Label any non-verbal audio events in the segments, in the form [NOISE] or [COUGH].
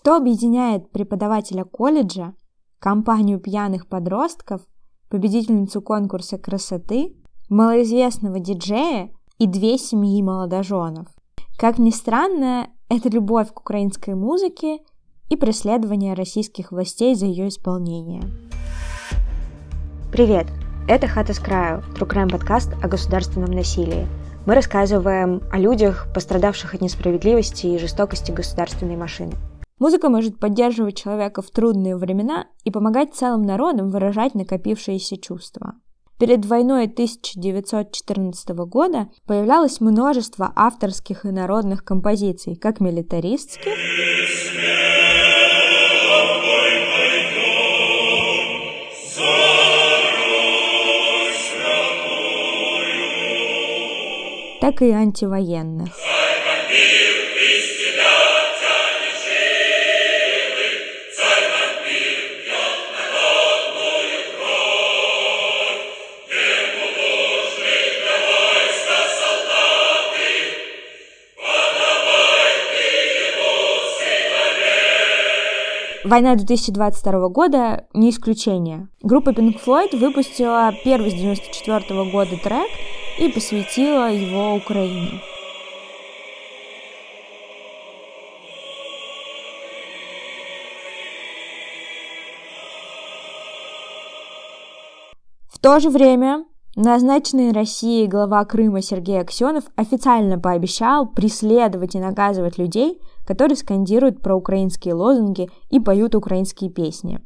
Что объединяет преподавателя колледжа, компанию пьяных подростков, победительницу конкурса красоты, малоизвестного диджея и две семьи молодоженов? Как ни странно, это любовь к украинской музыке и преследование российских властей за ее исполнение. Привет! Это «Хата с краю» – True подкаст о государственном насилии. Мы рассказываем о людях, пострадавших от несправедливости и жестокости государственной машины. Музыка может поддерживать человека в трудные времена и помогать целым народам выражать накопившиеся чувства. Перед войной 1914 года появлялось множество авторских и народных композиций, как милитаристских, так и антивоенных. Война 2022 года не исключение. Группа Pink Floyd выпустила первый с 1994 года трек и посвятила его Украине. В то же время назначенный Россией глава Крыма Сергей Аксенов официально пообещал преследовать и наказывать людей, которые скандируют проукраинские лозунги и поют украинские песни.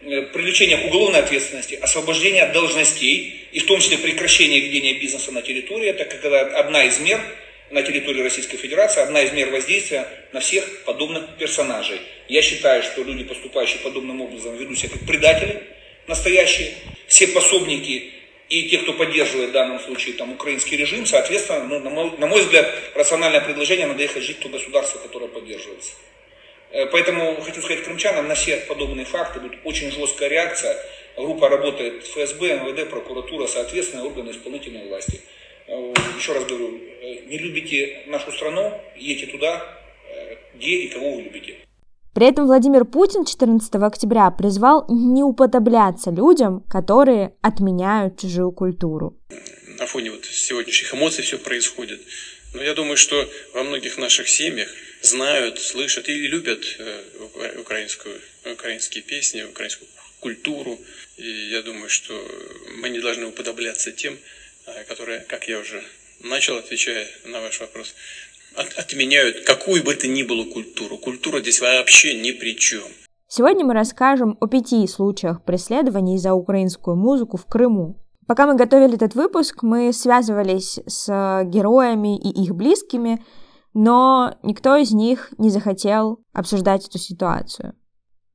Э, привлечение к уголовной ответственности, освобождение от должностей, и в том числе прекращение ведения бизнеса на территории, это как одна из мер на территории Российской Федерации, одна из мер воздействия на всех подобных персонажей. Я считаю, что люди, поступающие подобным образом, ведут себя как предатели настоящие, все пособники и те, кто поддерживает в данном случае там, украинский режим, соответственно, ну, на, мой, на мой взгляд, рациональное предложение надо ехать жить в то государство, которое поддерживается. Э, поэтому хочу сказать крымчанам, на все подобные факты будет очень жесткая реакция. Группа работает ФСБ, МВД, прокуратура, соответственно, органы исполнительной власти. Э, еще раз говорю, э, не любите нашу страну, едьте туда, где и кого вы любите. При этом Владимир Путин 14 октября призвал не уподобляться людям, которые отменяют чужую культуру. На фоне вот сегодняшних эмоций все происходит. Но я думаю, что во многих наших семьях знают, слышат и любят э, украинскую, украинские песни, украинскую культуру. И я думаю, что мы не должны уподобляться тем, э, которые, как я уже начал, отвечая на ваш вопрос, от, отменяют какую бы то ни было культуру. Культура здесь вообще ни при чем. Сегодня мы расскажем о пяти случаях преследований за украинскую музыку в Крыму. Пока мы готовили этот выпуск, мы связывались с героями и их близкими, но никто из них не захотел обсуждать эту ситуацию.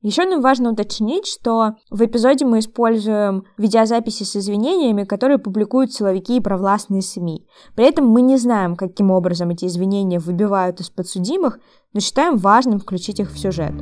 Еще нам важно уточнить, что в эпизоде мы используем видеозаписи с извинениями, которые публикуют силовики и провластные СМИ. При этом мы не знаем, каким образом эти извинения выбивают из подсудимых, но считаем важным включить их в сюжет.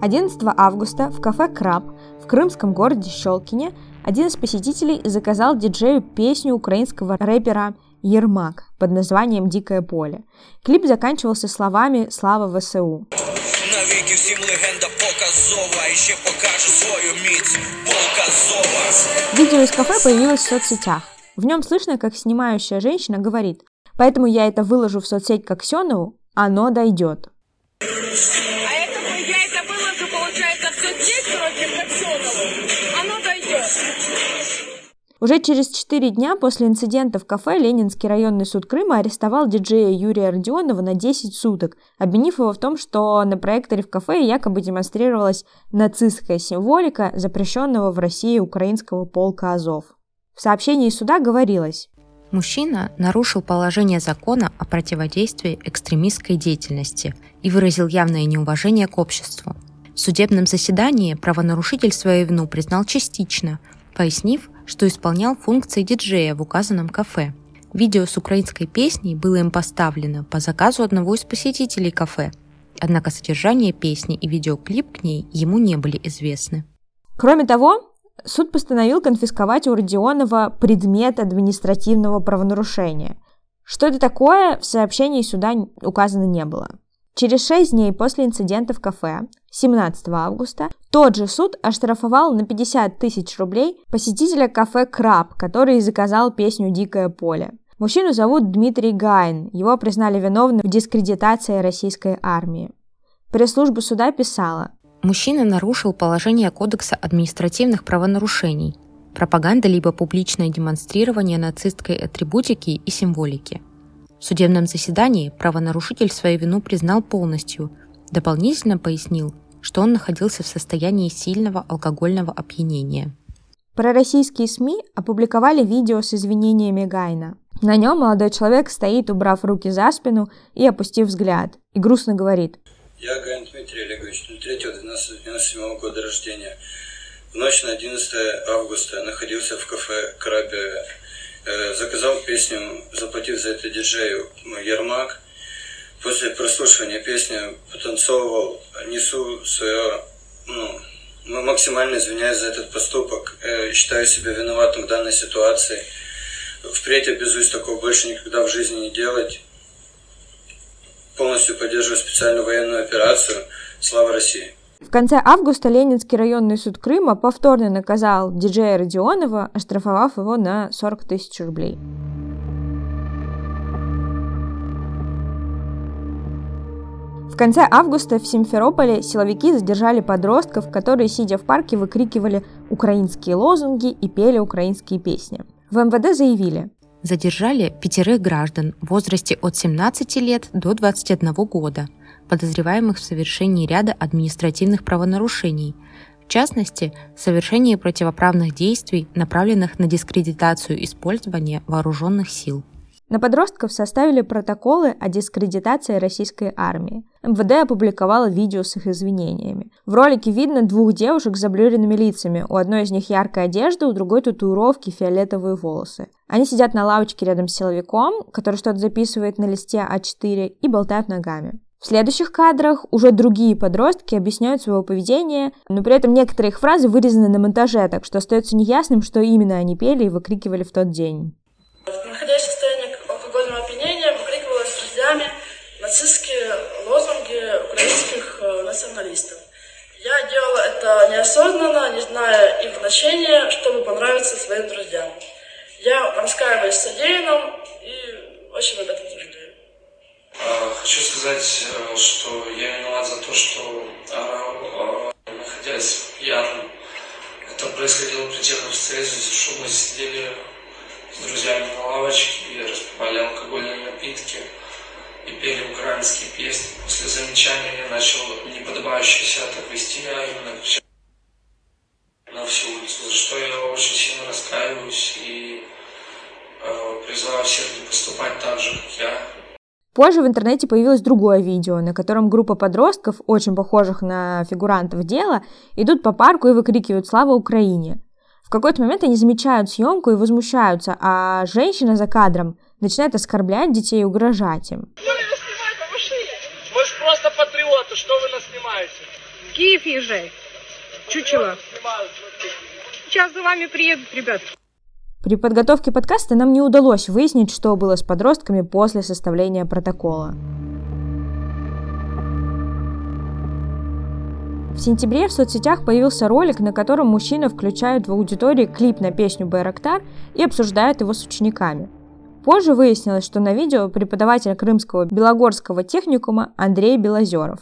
11 августа в кафе «Краб» в крымском городе Щелкине один из посетителей заказал диджею песню украинского рэпера Ермак под названием «Дикое поле». Клип заканчивался словами «Слава ВСУ». Навіки всім легенда показова, і ще покаже свою міць показова. Видео из кафе появилось в соцсетях. В нем слышно, как снимающая женщина говорит «Поэтому я это выложу в соцсеть как Ксенову, оно дойдет». Уже через четыре дня после инцидента в кафе Ленинский районный суд Крыма арестовал диджея Юрия Родионова на 10 суток, обвинив его в том, что на проекторе в кафе якобы демонстрировалась нацистская символика запрещенного в России украинского полка Азов. В сообщении суда говорилось, Мужчина нарушил положение закона о противодействии экстремистской деятельности и выразил явное неуважение к обществу. В судебном заседании правонарушитель свою вину признал частично, пояснив, что исполнял функции диджея в указанном кафе. Видео с украинской песней было им поставлено по заказу одного из посетителей кафе, однако содержание песни и видеоклип к ней ему не были известны. Кроме того, суд постановил конфисковать у Родионова предмет административного правонарушения. Что это такое, в сообщении суда указано не было. Через шесть дней после инцидента в кафе, 17 августа, тот же суд оштрафовал на 50 тысяч рублей посетителя кафе «Краб», который заказал песню «Дикое поле». Мужчину зовут Дмитрий Гайн, его признали виновным в дискредитации российской армии. Пресс-служба суда писала, Мужчина нарушил положение Кодекса административных правонарушений, пропаганда либо публичное демонстрирование нацистской атрибутики и символики. В судебном заседании правонарушитель свою вину признал полностью, дополнительно пояснил, что он находился в состоянии сильного алкогольного опьянения. Пророссийские СМИ опубликовали видео с извинениями Гайна. На нем молодой человек стоит, убрав руки за спину и опустив взгляд, и грустно говорит. Я Гайн Дмитрий Олегович, 03-12-97 года рождения. В ночь на 11 августа находился в кафе «Крабе». Э, заказал песню, заплатив за это диджею Ермак. После прослушивания песни потанцовывал, несу свое, ну, максимально извиняюсь за этот поступок. Э, считаю себя виноватым в данной ситуации. Впредь обязуюсь такого больше никогда в жизни не делать. Полностью поддерживаю специальную военную операцию. Слава России! В конце августа Ленинский районный суд Крыма повторно наказал диджея Родионова, оштрафовав его на 40 тысяч рублей. В конце августа в Симферополе силовики задержали подростков, которые, сидя в парке, выкрикивали украинские лозунги и пели украинские песни. В МВД заявили, задержали пятерых граждан в возрасте от 17 лет до 21 года – подозреваемых в совершении ряда административных правонарушений, в частности, совершении противоправных действий, направленных на дискредитацию использования вооруженных сил. На подростков составили протоколы о дискредитации российской армии. МВД опубликовало видео с их извинениями. В ролике видно двух девушек с заблюренными лицами. У одной из них яркая одежда, у другой татуировки, фиолетовые волосы. Они сидят на лавочке рядом с силовиком, который что-то записывает на листе А4 и болтают ногами. В следующих кадрах уже другие подростки объясняют свое поведение, но при этом некоторые их фразы вырезаны на монтаже, так что остается неясным, что именно они пели и выкрикивали в тот день. Нацистские лозунги украинских э, националистов. Я делала это неосознанно, не зная их значения, чтобы понравиться своим друзьям. Я раскаиваюсь в содеянном и очень об этом сожалею. А, хочу сказать, э, что я виноват за то, что орал, а, находясь пьяным. Это происходило при тех обстоятельствах, что мы сидели с друзьями на лавочке и распивали алкогольные напитки пели украинские песни. После замечания я начал неподобающе себя так вести, а именно кричать на всю улицу, за что я очень сильно раскаиваюсь и э, призываю всех не поступать так же, как я. Позже в интернете появилось другое видео, на котором группа подростков, очень похожих на фигурантов дела, идут по парку и выкрикивают «Слава Украине!». В какой-то момент они замечают съемку и возмущаются, а женщина за кадром начинает оскорблять детей и угрожать им. Просто патриоты, что вы нас снимаете? Киев езжай. Чучело. Сейчас за вами приедут ребятки. При подготовке подкаста нам не удалось выяснить, что было с подростками после составления протокола. В сентябре в соцсетях появился ролик, на котором мужчина включает в аудитории клип на песню «Байрактар» и обсуждает его с учениками. Позже выяснилось, что на видео преподаватель Крымского Белогорского техникума Андрей Белозеров.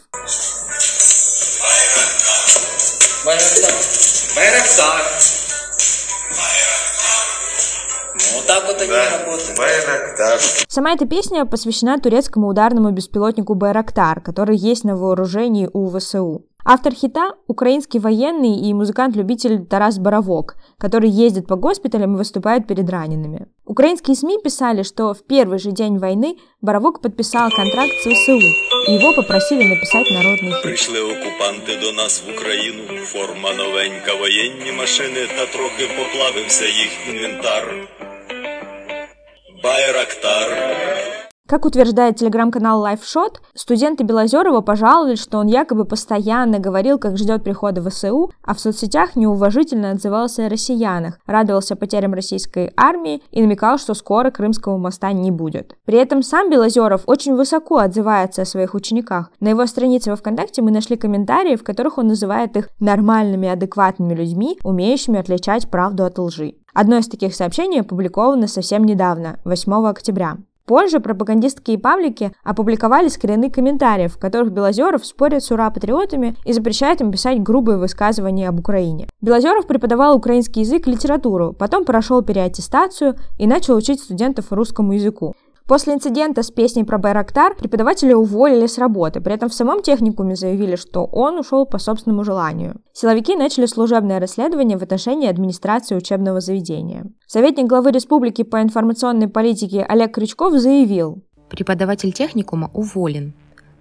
Байрактар! Байрактар! так вот они да. работают. Байрактар. Сама эта песня посвящена турецкому ударному беспилотнику Байрактар, который есть на вооружении у ВСУ. Автор хита – украинский военный и музыкант-любитель Тарас Боровок, который ездит по госпиталям и выступает перед ранеными. Украинские СМИ писали, что в первый же день войны Боровок подписал контракт с ВСУ, и его попросили написать народный хит. Прийшли окупанти до нас в Україну, форма новенька, воєнні машини, та трохи поплавився їх інвентар. Байрактар. Как утверждает телеграм-канал LifeShot, студенты Белозерова пожаловались, что он якобы постоянно говорил, как ждет прихода ВСУ, а в соцсетях неуважительно отзывался о россиянах, радовался потерям российской армии и намекал, что скоро Крымского моста не будет. При этом сам Белозеров очень высоко отзывается о своих учениках. На его странице во ВКонтакте мы нашли комментарии, в которых он называет их нормальными, адекватными людьми, умеющими отличать правду от лжи. Одно из таких сообщений опубликовано совсем недавно, 8 октября. Позже пропагандистские паблики опубликовали скрины комментариев, в которых Белозеров спорит с ура-патриотами и запрещает им писать грубые высказывания об Украине. Белозеров преподавал украинский язык и литературу, потом прошел переаттестацию и начал учить студентов русскому языку. После инцидента с песней про Байрактар преподавателя уволили с работы, при этом в самом техникуме заявили, что он ушел по собственному желанию. Силовики начали служебное расследование в отношении администрации учебного заведения. Советник главы республики по информационной политике Олег Крючков заявил, Преподаватель техникума уволен.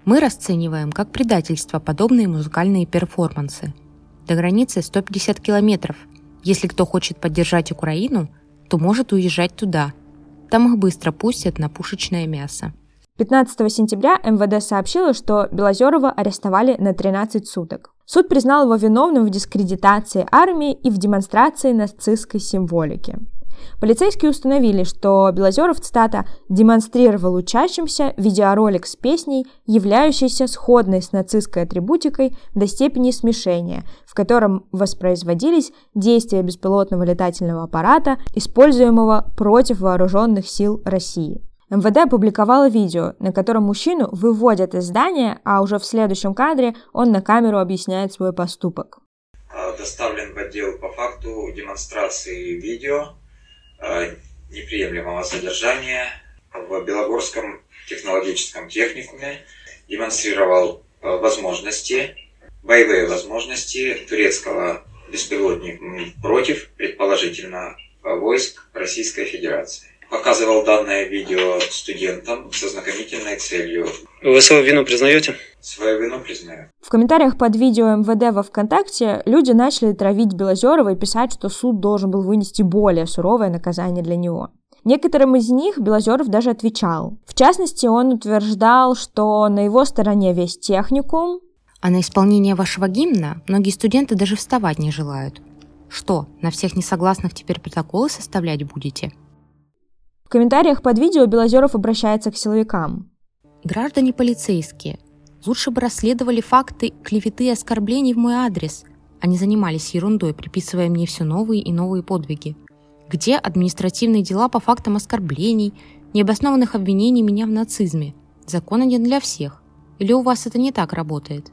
Мы расцениваем как предательство подобные музыкальные перформансы. До границы 150 километров. Если кто хочет поддержать Украину, то может уезжать туда – там их быстро пустят на пушечное мясо. 15 сентября МВД сообщило, что Белозерова арестовали на 13 суток. Суд признал его виновным в дискредитации армии и в демонстрации нацистской символики. Полицейские установили, что Белозеров, цитата, демонстрировал учащимся видеоролик с песней, являющейся сходной с нацистской атрибутикой до степени смешения, в котором воспроизводились действия беспилотного летательного аппарата, используемого против вооруженных сил России. МВД опубликовало видео, на котором мужчину выводят из здания, а уже в следующем кадре он на камеру объясняет свой поступок. Доставлен в отдел по факту демонстрации видео неприемлемого содержания в Белогорском технологическом техникуме, демонстрировал э, возможности, боевые возможности турецкого беспилотника против, предположительно, войск Российской Федерации. Показывал данное видео студентам со знакомительной целью. Вы свою вину признаете? Свою вину признаю. В комментариях под видео МВД во ВКонтакте люди начали травить Белозерова и писать, что суд должен был вынести более суровое наказание для него. Некоторым из них Белозеров даже отвечал. В частности, он утверждал, что на его стороне весь техникум. А на исполнение вашего гимна многие студенты даже вставать не желают. Что, на всех несогласных теперь протоколы составлять будете? В комментариях под видео Белозеров обращается к силовикам. Граждане полицейские, Лучше бы расследовали факты клеветы и оскорблений в мой адрес, а не занимались ерундой, приписывая мне все новые и новые подвиги. Где административные дела по фактам оскорблений, необоснованных обвинений меня в нацизме? Закон один для всех. Или у вас это не так работает?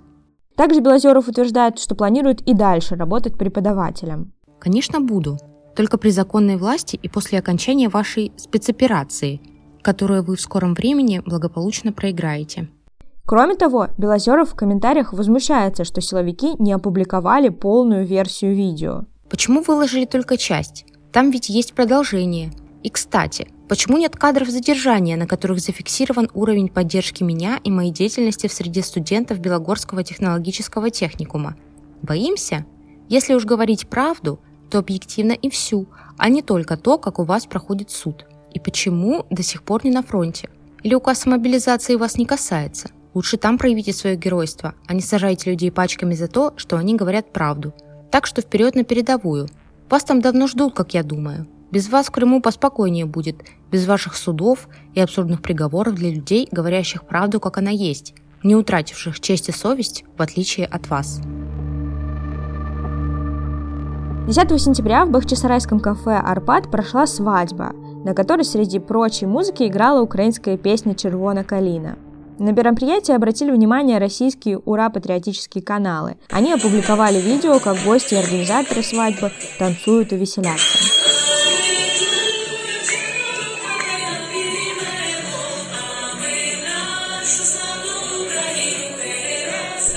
Также Белозеров утверждает, что планирует и дальше работать преподавателем. Конечно, буду. Только при законной власти и после окончания вашей спецоперации, которую вы в скором времени благополучно проиграете. Кроме того, Белозеров в комментариях возмущается, что силовики не опубликовали полную версию видео. Почему выложили только часть? Там ведь есть продолжение. И, кстати, почему нет кадров задержания, на которых зафиксирован уровень поддержки меня и моей деятельности в среде студентов Белогорского технологического техникума? Боимся? Если уж говорить правду, то объективно и всю, а не только то, как у вас проходит суд. И почему до сих пор не на фронте? Или указ о мобилизации вас не касается? Лучше там проявите свое геройство, а не сажайте людей пачками за то, что они говорят правду. Так что вперед на передовую. Вас там давно ждут, как я думаю. Без вас в Крыму поспокойнее будет, без ваших судов и абсурдных приговоров для людей, говорящих правду, как она есть, не утративших честь и совесть, в отличие от вас. 10 сентября в Бахчисарайском кафе «Арпад» прошла свадьба, на которой среди прочей музыки играла украинская песня «Червона калина». На мероприятие обратили внимание российские ура-патриотические каналы. Они опубликовали видео, как гости и организаторы свадьбы танцуют и веселятся.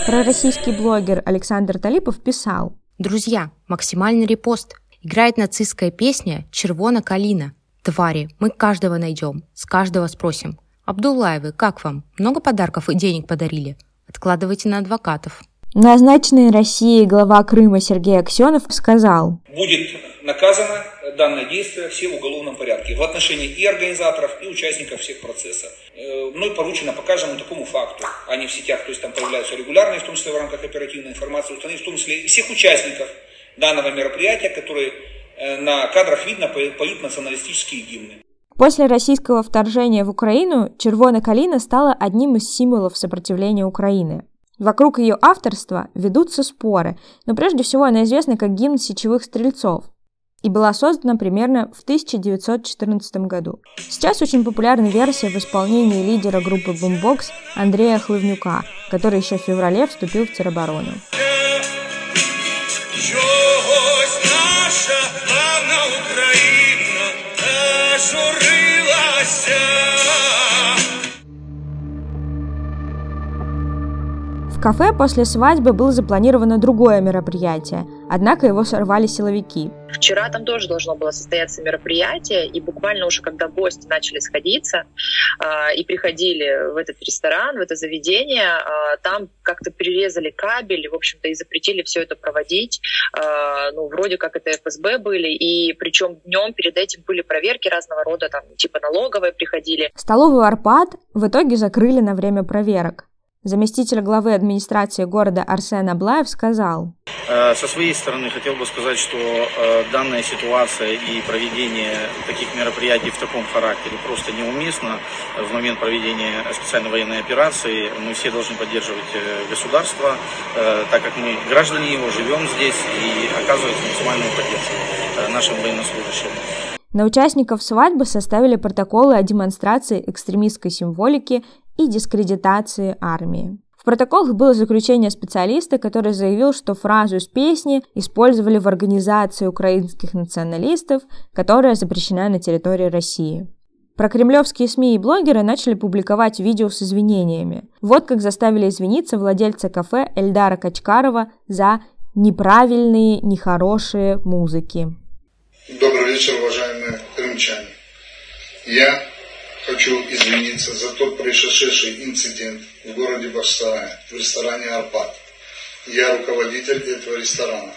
Пророссийский блогер Александр Талипов писал. Друзья, максимальный репост. Играет нацистская песня «Червона калина». Твари, мы каждого найдем, с каждого спросим. Абдуллаевы, как вам? Много подарков и денег подарили? Откладывайте на адвокатов. Назначенный Россией глава Крыма Сергей Аксенов сказал, будет наказано данное действие все в уголовном порядке в отношении и организаторов, и участников всех процессов. Э, мной поручено по каждому такому факту, а не в сетях, то есть там появляются регулярные, в том числе в рамках оперативной информации, установить в том числе и всех участников данного мероприятия, которые э, на кадрах видно поют националистические гимны. После российского вторжения в Украину червона калина стала одним из символов сопротивления Украины. Вокруг ее авторства ведутся споры, но прежде всего она известна как гимн сечевых стрельцов и была создана примерно в 1914 году. Сейчас очень популярна версия в исполнении лидера группы Boombox Андрея Хлывнюка, который еще в феврале вступил в тероборону. Кафе после свадьбы было запланировано другое мероприятие, однако его сорвали силовики. Вчера там тоже должно было состояться мероприятие, и буквально уже когда гости начали сходиться э, и приходили в этот ресторан, в это заведение, э, там как-то перерезали кабель, в общем-то, и запретили все это проводить. Э, ну, вроде как это ФСБ были, и причем днем перед этим были проверки разного рода, там, типа налоговые приходили. Столовую «Арпад» в итоге закрыли на время проверок. Заместитель главы администрации города Арсен Аблаев сказал. Э, со своей стороны хотел бы сказать, что э, данная ситуация и проведение таких мероприятий в таком характере просто неуместно в момент проведения специальной военной операции. Мы все должны поддерживать э, государство, так как мы граждане его, живем здесь и оказывать максимальную поддержку нашим военнослужащим. На участников свадьбы составили протоколы о демонстрации экстремистской символики и дискредитации армии. В протоколах было заключение специалиста, который заявил, что фразу из песни использовали в организации украинских националистов, которая запрещена на территории России. Прокремлевские СМИ и блогеры начали публиковать видео с извинениями. Вот как заставили извиниться владельца кафе Эльдара Качкарова за неправильные, нехорошие музыки. Добрый вечер, уважаемые крымчане. Я хочу извиниться за тот произошедший инцидент в городе Башсарае, в ресторане «Арпад». Я руководитель этого ресторана.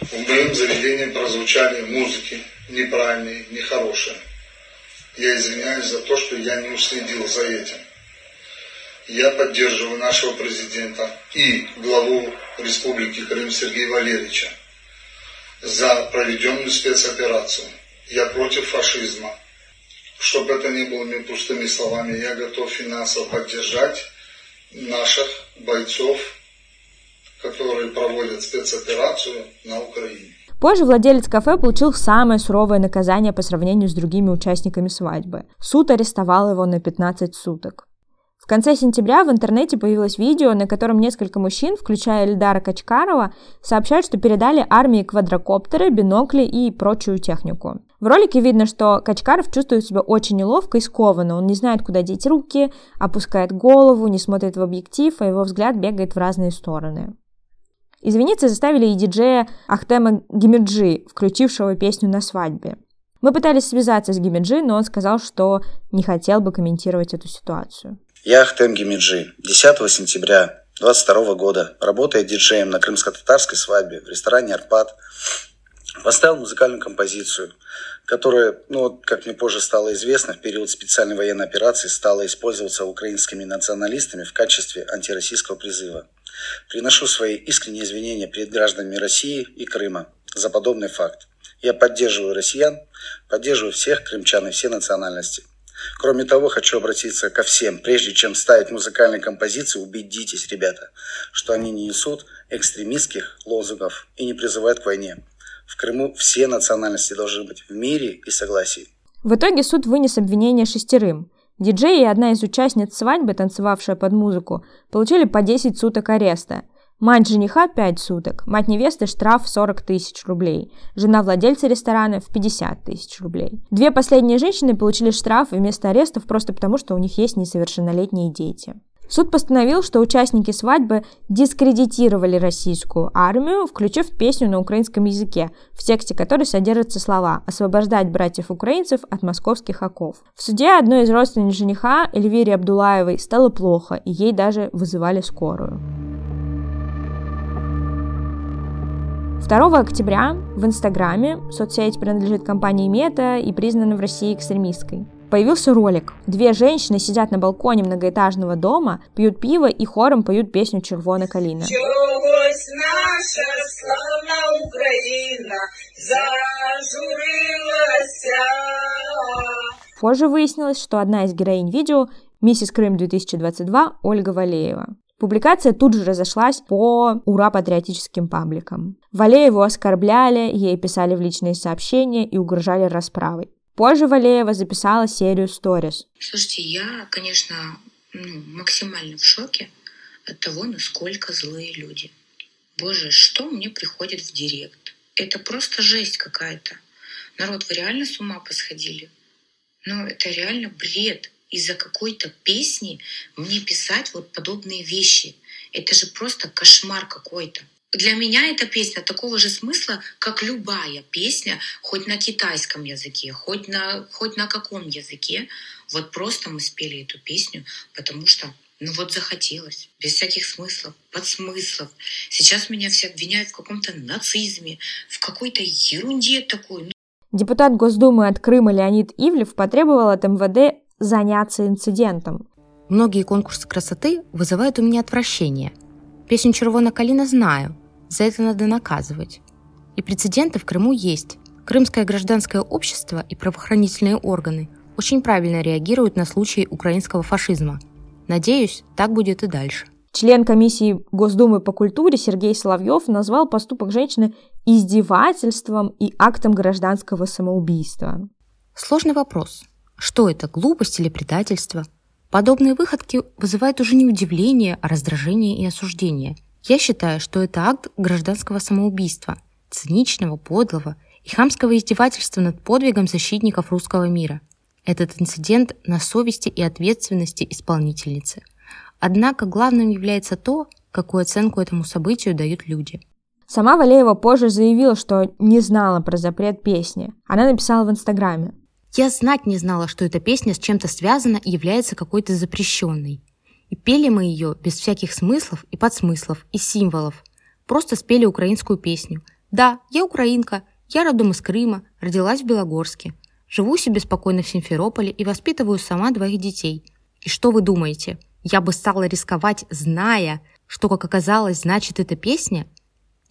В моем заведении прозвучали музыки неправильные, нехорошие. Я извиняюсь за то, что я не уследил за этим. Я поддерживаю нашего президента и главу Республики Крым Сергея Валерьевича за проведенную спецоперацию. Я против фашизма чтобы это не было пустыми словами, я готов финансово поддержать наших бойцов, которые проводят спецоперацию на Украине. Позже владелец кафе получил самое суровое наказание по сравнению с другими участниками свадьбы. Суд арестовал его на 15 суток. В конце сентября в интернете появилось видео, на котором несколько мужчин, включая Эльдара Качкарова, сообщают, что передали армии квадрокоптеры, бинокли и прочую технику. В ролике видно, что Качкаров чувствует себя очень неловко и скованно. Он не знает, куда деть руки, опускает голову, не смотрит в объектив, а его взгляд бегает в разные стороны. Извиниться заставили и диджея Ахтема Гимиджи, включившего песню на свадьбе. Мы пытались связаться с Гимиджи, но он сказал, что не хотел бы комментировать эту ситуацию. Я Ахтем Гимиджи. 10 сентября 22 года, работая диджеем на крымско-татарской свадьбе в ресторане «Арпад», поставил музыкальную композицию, которая, ну, как мне позже стало известно, в период специальной военной операции стала использоваться украинскими националистами в качестве антироссийского призыва. Приношу свои искренние извинения перед гражданами России и Крыма за подобный факт. Я поддерживаю россиян, поддерживаю всех крымчан и все национальности. Кроме того, хочу обратиться ко всем. Прежде чем ставить музыкальные композиции, убедитесь, ребята, что они не несут экстремистских лозунгов и не призывают к войне. В Крыму все национальности должны быть в мире и согласии. В итоге суд вынес обвинение шестерым. Диджей и одна из участниц свадьбы, танцевавшая под музыку, получили по 10 суток ареста. Мать жениха – 5 суток, мать невесты – штраф 40 тысяч рублей, жена владельца ресторана – в 50 тысяч рублей. Две последние женщины получили штраф вместо арестов просто потому, что у них есть несовершеннолетние дети. Суд постановил, что участники свадьбы дискредитировали российскую армию, включив песню на украинском языке, в тексте которой содержатся слова «освобождать братьев-украинцев от московских оков». В суде одной из родственниц жениха, Эльвире Абдулаевой, стало плохо, и ей даже вызывали скорую. 2 октября в Инстаграме соцсеть принадлежит компании Мета и признана в России экстремистской появился ролик. Две женщины сидят на балконе многоэтажного дома, пьют пиво и хором поют песню «Червона калина». Чогось наша славна Україна зажурилася. Позже выяснилось, что одна из героинь видео – миссис Крым 2022 Ольга Валеева. Публикация тут же разошлась по ура-патриотическим пабликам. Валееву оскорбляли, ей писали в личные сообщения и угрожали расправой. Позже Валеева записала серию сторис. Слушайте, я, конечно, ну, максимально в шоке от того, насколько злые люди. Боже, что мне приходит в директ? Это просто жесть какая-то. Народ, вы реально с ума посходили? Ну, это реально бред из-за какой-то песни мне писать вот подобные вещи. Это же просто кошмар какой-то. Для меня эта песня такого же смысла, как любая песня, хоть на китайском языке, хоть на, хоть на каком языке. Вот просто мы спели эту песню, потому что ну вот захотелось, без всяких смыслов, подсмыслов. Сейчас меня все обвиняют в каком-то нацизме, в какой-то ерунде такой. Депутат Госдумы от Крыма Леонид Ивлев потребовал от МВД заняться инцидентом. Многие конкурсы красоты вызывают у меня отвращение. Песню «Червона калина» знаю, за это надо наказывать. И прецеденты в Крыму есть. Крымское гражданское общество и правоохранительные органы очень правильно реагируют на случаи украинского фашизма. Надеюсь, так будет и дальше. Член комиссии Госдумы по культуре Сергей Соловьев назвал поступок женщины издевательством и актом гражданского самоубийства. Сложный вопрос. Что это, глупость или предательство? Подобные выходки вызывают уже не удивление, а раздражение и осуждение. Я считаю, что это акт гражданского самоубийства, циничного, подлого и хамского издевательства над подвигом защитников русского мира. Этот инцидент на совести и ответственности исполнительницы. Однако главным является то, какую оценку этому событию дают люди. Сама Валеева позже заявила, что не знала про запрет песни. Она написала в Инстаграме. Я знать не знала, что эта песня с чем-то связана и является какой-то запрещенной. И пели мы ее без всяких смыслов и подсмыслов, и символов. Просто спели украинскую песню. Да, я украинка, я родом из Крыма, родилась в Белогорске. Живу себе спокойно в Симферополе и воспитываю сама двоих детей. И что вы думаете? Я бы стала рисковать, зная, что, как оказалось, значит эта песня?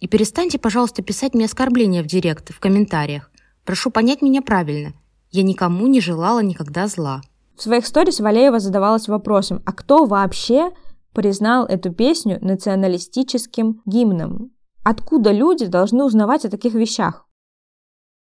И перестаньте, пожалуйста, писать мне оскорбления в директ, в комментариях. Прошу понять меня правильно. Я никому не желала никогда зла. В своих сторис Валеева задавалась вопросом, а кто вообще признал эту песню националистическим гимном? Откуда люди должны узнавать о таких вещах?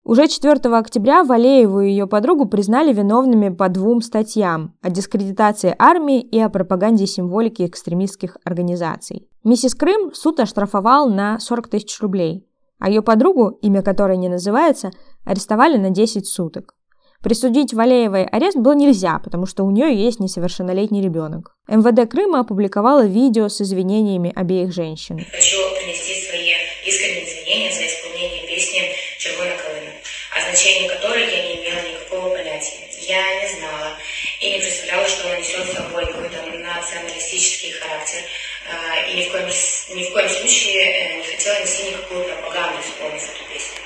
Уже 4 октября Валееву и ее подругу признали виновными по двум статьям о дискредитации армии и о пропаганде символики экстремистских организаций. Миссис Крым суд оштрафовал на 40 тысяч рублей, а ее подругу, имя которой не называется, арестовали на 10 суток. Присудить Валеевой арест было нельзя, потому что у нее есть несовершеннолетний ребенок. МВД Крыма опубликовало видео с извинениями обеих женщин. Хочу принести свои искренние извинения за исполнение песни «Червона калина», о значении которой я не имела никакого понятия. Я не знала и не представляла, что она несет с собой какой-то националистический характер. И ни в коем, ни в коем случае э, не хотела нести никакую пропаганду, исполнив эту песню.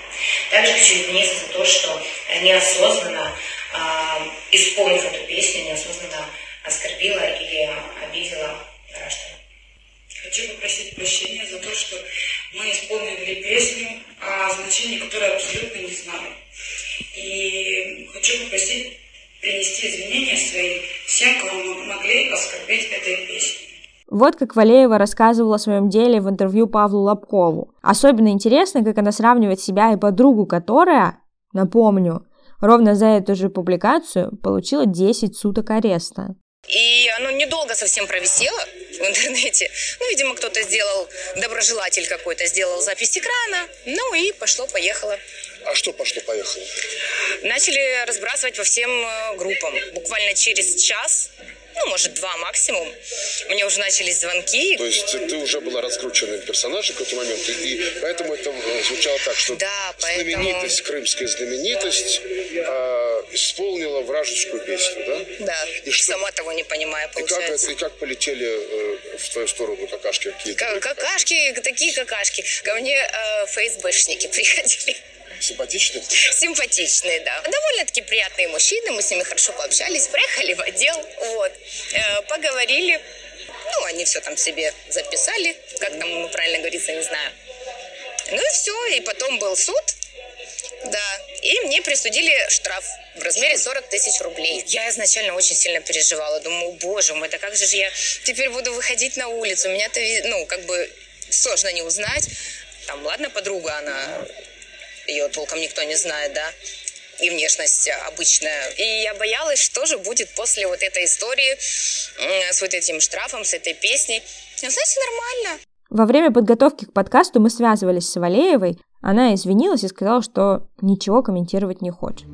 Также извиниться за то, что неосознанно, э, исполнив эту песню, неосознанно оскорбила или обидела граждан. Хочу попросить прощения за то, что мы исполнили песню, о значении которой абсолютно не знали. И хочу попросить принести извинения свои всем, кого мы могли оскорбить этой песней. Вот как Валеева рассказывала о своем деле в интервью Павлу Лобкову. Особенно интересно, как она сравнивает себя и подругу, которая, напомню, ровно за эту же публикацию получила 10 суток ареста. И оно недолго совсем провисело в интернете. Ну, видимо, кто-то сделал, доброжелатель какой-то сделал запись экрана. Ну и пошло-поехало. А что пошло-поехало? Начали разбрасывать по всем э, группам. Буквально через час ну, может, два максимум. Мне уже начались звонки. То есть ты уже была раскрученным персонажем в какой-то момент, и, поэтому это э, звучало так, что да, поэтому... знаменитость, крымская знаменитость э, исполнила вражескую песню, да? Да, и что... сама того не понимая, получается. И как, и как полетели э, в твою сторону какашки какие-то? Какашки, такие какашки. Ко мне э, ФСБшники [LAUGHS] приходили. Симпатичные? Симпатичные, да. Довольно-таки приятные мужчины, мы с ними хорошо пообщались, приехали в отдел, вот, э, поговорили. Ну, они все там себе записали, как там правильно говорится, не знаю. Ну и все, и потом был суд, да, и мне присудили штраф в размере 40 тысяч рублей. Я изначально очень сильно переживала, думаю, боже мой, да как же я теперь буду выходить на улицу, меня-то, ну, как бы сложно не узнать. Там, ладно, подруга, она, ее толком никто не знает, да, и внешность обычная. И я боялась, что же будет после вот этой истории с вот этим штрафом, с этой песней. Но, знаете, нормально. Во время подготовки к подкасту мы связывались с Валеевой. Она извинилась и сказала, что ничего комментировать не хочет.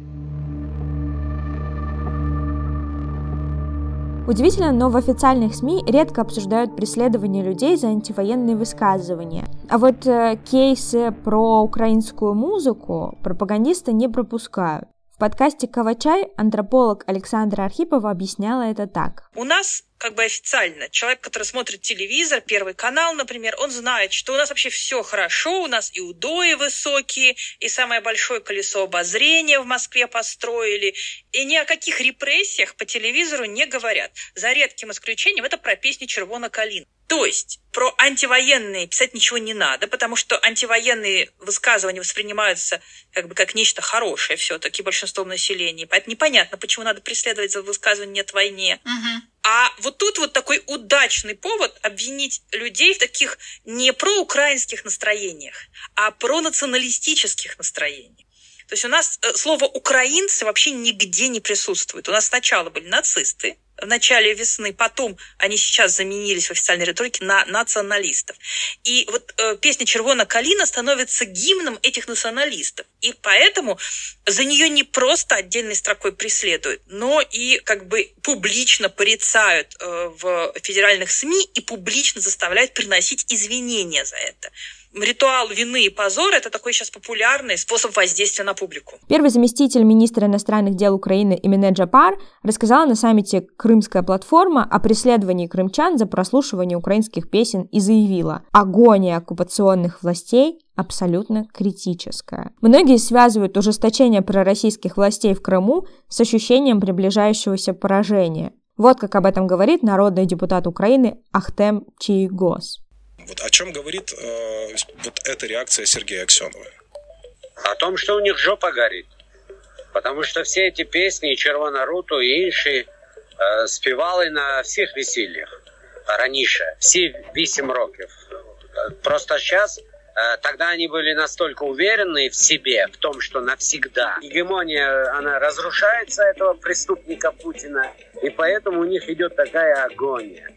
Удивительно, но в официальных СМИ редко обсуждают преследование людей за антивоенные высказывания. А вот э, кейсы про украинскую музыку пропагандисты не пропускают. В подкасте «Кавачай» антрополог Александра Архипова объясняла это так. У нас как бы официально. Человек, который смотрит телевизор, Первый канал, например, он знает, что у нас вообще все хорошо, у нас и удои высокие, и самое большое колесо обозрения в Москве построили, и ни о каких репрессиях по телевизору не говорят. За редким исключением это про песни «Червона калин». То есть про антивоенные писать ничего не надо, потому что антивоенные высказывания воспринимаются как бы как нечто хорошее все-таки большинством населения. Поэтому непонятно, почему надо преследовать за высказывание «нет войне». Угу. А вот тут вот такой удачный повод обвинить людей в таких не проукраинских настроениях, а про националистических настроениях. То есть у нас э, слово «украинцы» вообще нигде не присутствует. У нас сначала были нацисты, в начале весны, потом они сейчас заменились в официальной риторике на националистов. И вот э, песня «Червона калина» становится гимном этих националистов. И поэтому за нее не просто отдельной строкой преследуют, но и как бы публично порицают э, в федеральных СМИ и публично заставляют приносить извинения за это ритуал вины и позора – это такой сейчас популярный способ воздействия на публику. Первый заместитель министра иностранных дел Украины Эмине Джапар рассказала на саммите «Крымская платформа» о преследовании крымчан за прослушивание украинских песен и заявила «Агония оккупационных властей абсолютно критическая. Многие связывают ужесточение пророссийских властей в Крыму с ощущением приближающегося поражения. Вот как об этом говорит народный депутат Украины Ахтем Чиегос. Вот о чем говорит э, вот эта реакция Сергея Аксенова? О том, что у них жопа горит. Потому что все эти песни Червона Руту и інші е, співали на всіх весіллях раніше, всі 8 років. Просто сейчас э, Тогда они были настолько уверены в себе, в том, что навсегда гегемония, она разрушается, этого преступника Путина, и поэтому у них идет такая агония.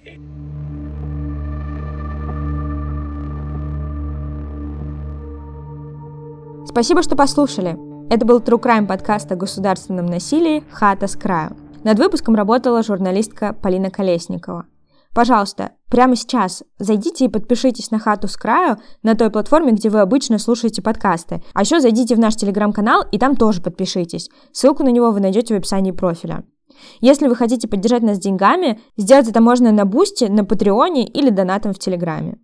Спасибо, что послушали. Это был True Crime подкаст о государственном насилии «Хата с краю». Над выпуском работала журналистка Полина Колесникова. Пожалуйста, прямо сейчас зайдите и подпишитесь на «Хату с краю» на той платформе, где вы обычно слушаете подкасты. А еще зайдите в наш телеграм-канал и там тоже подпишитесь. Ссылку на него вы найдете в описании профиля. Если вы хотите поддержать нас деньгами, сделать это можно на Boosty, на Патреоне или донатом в Телеграме.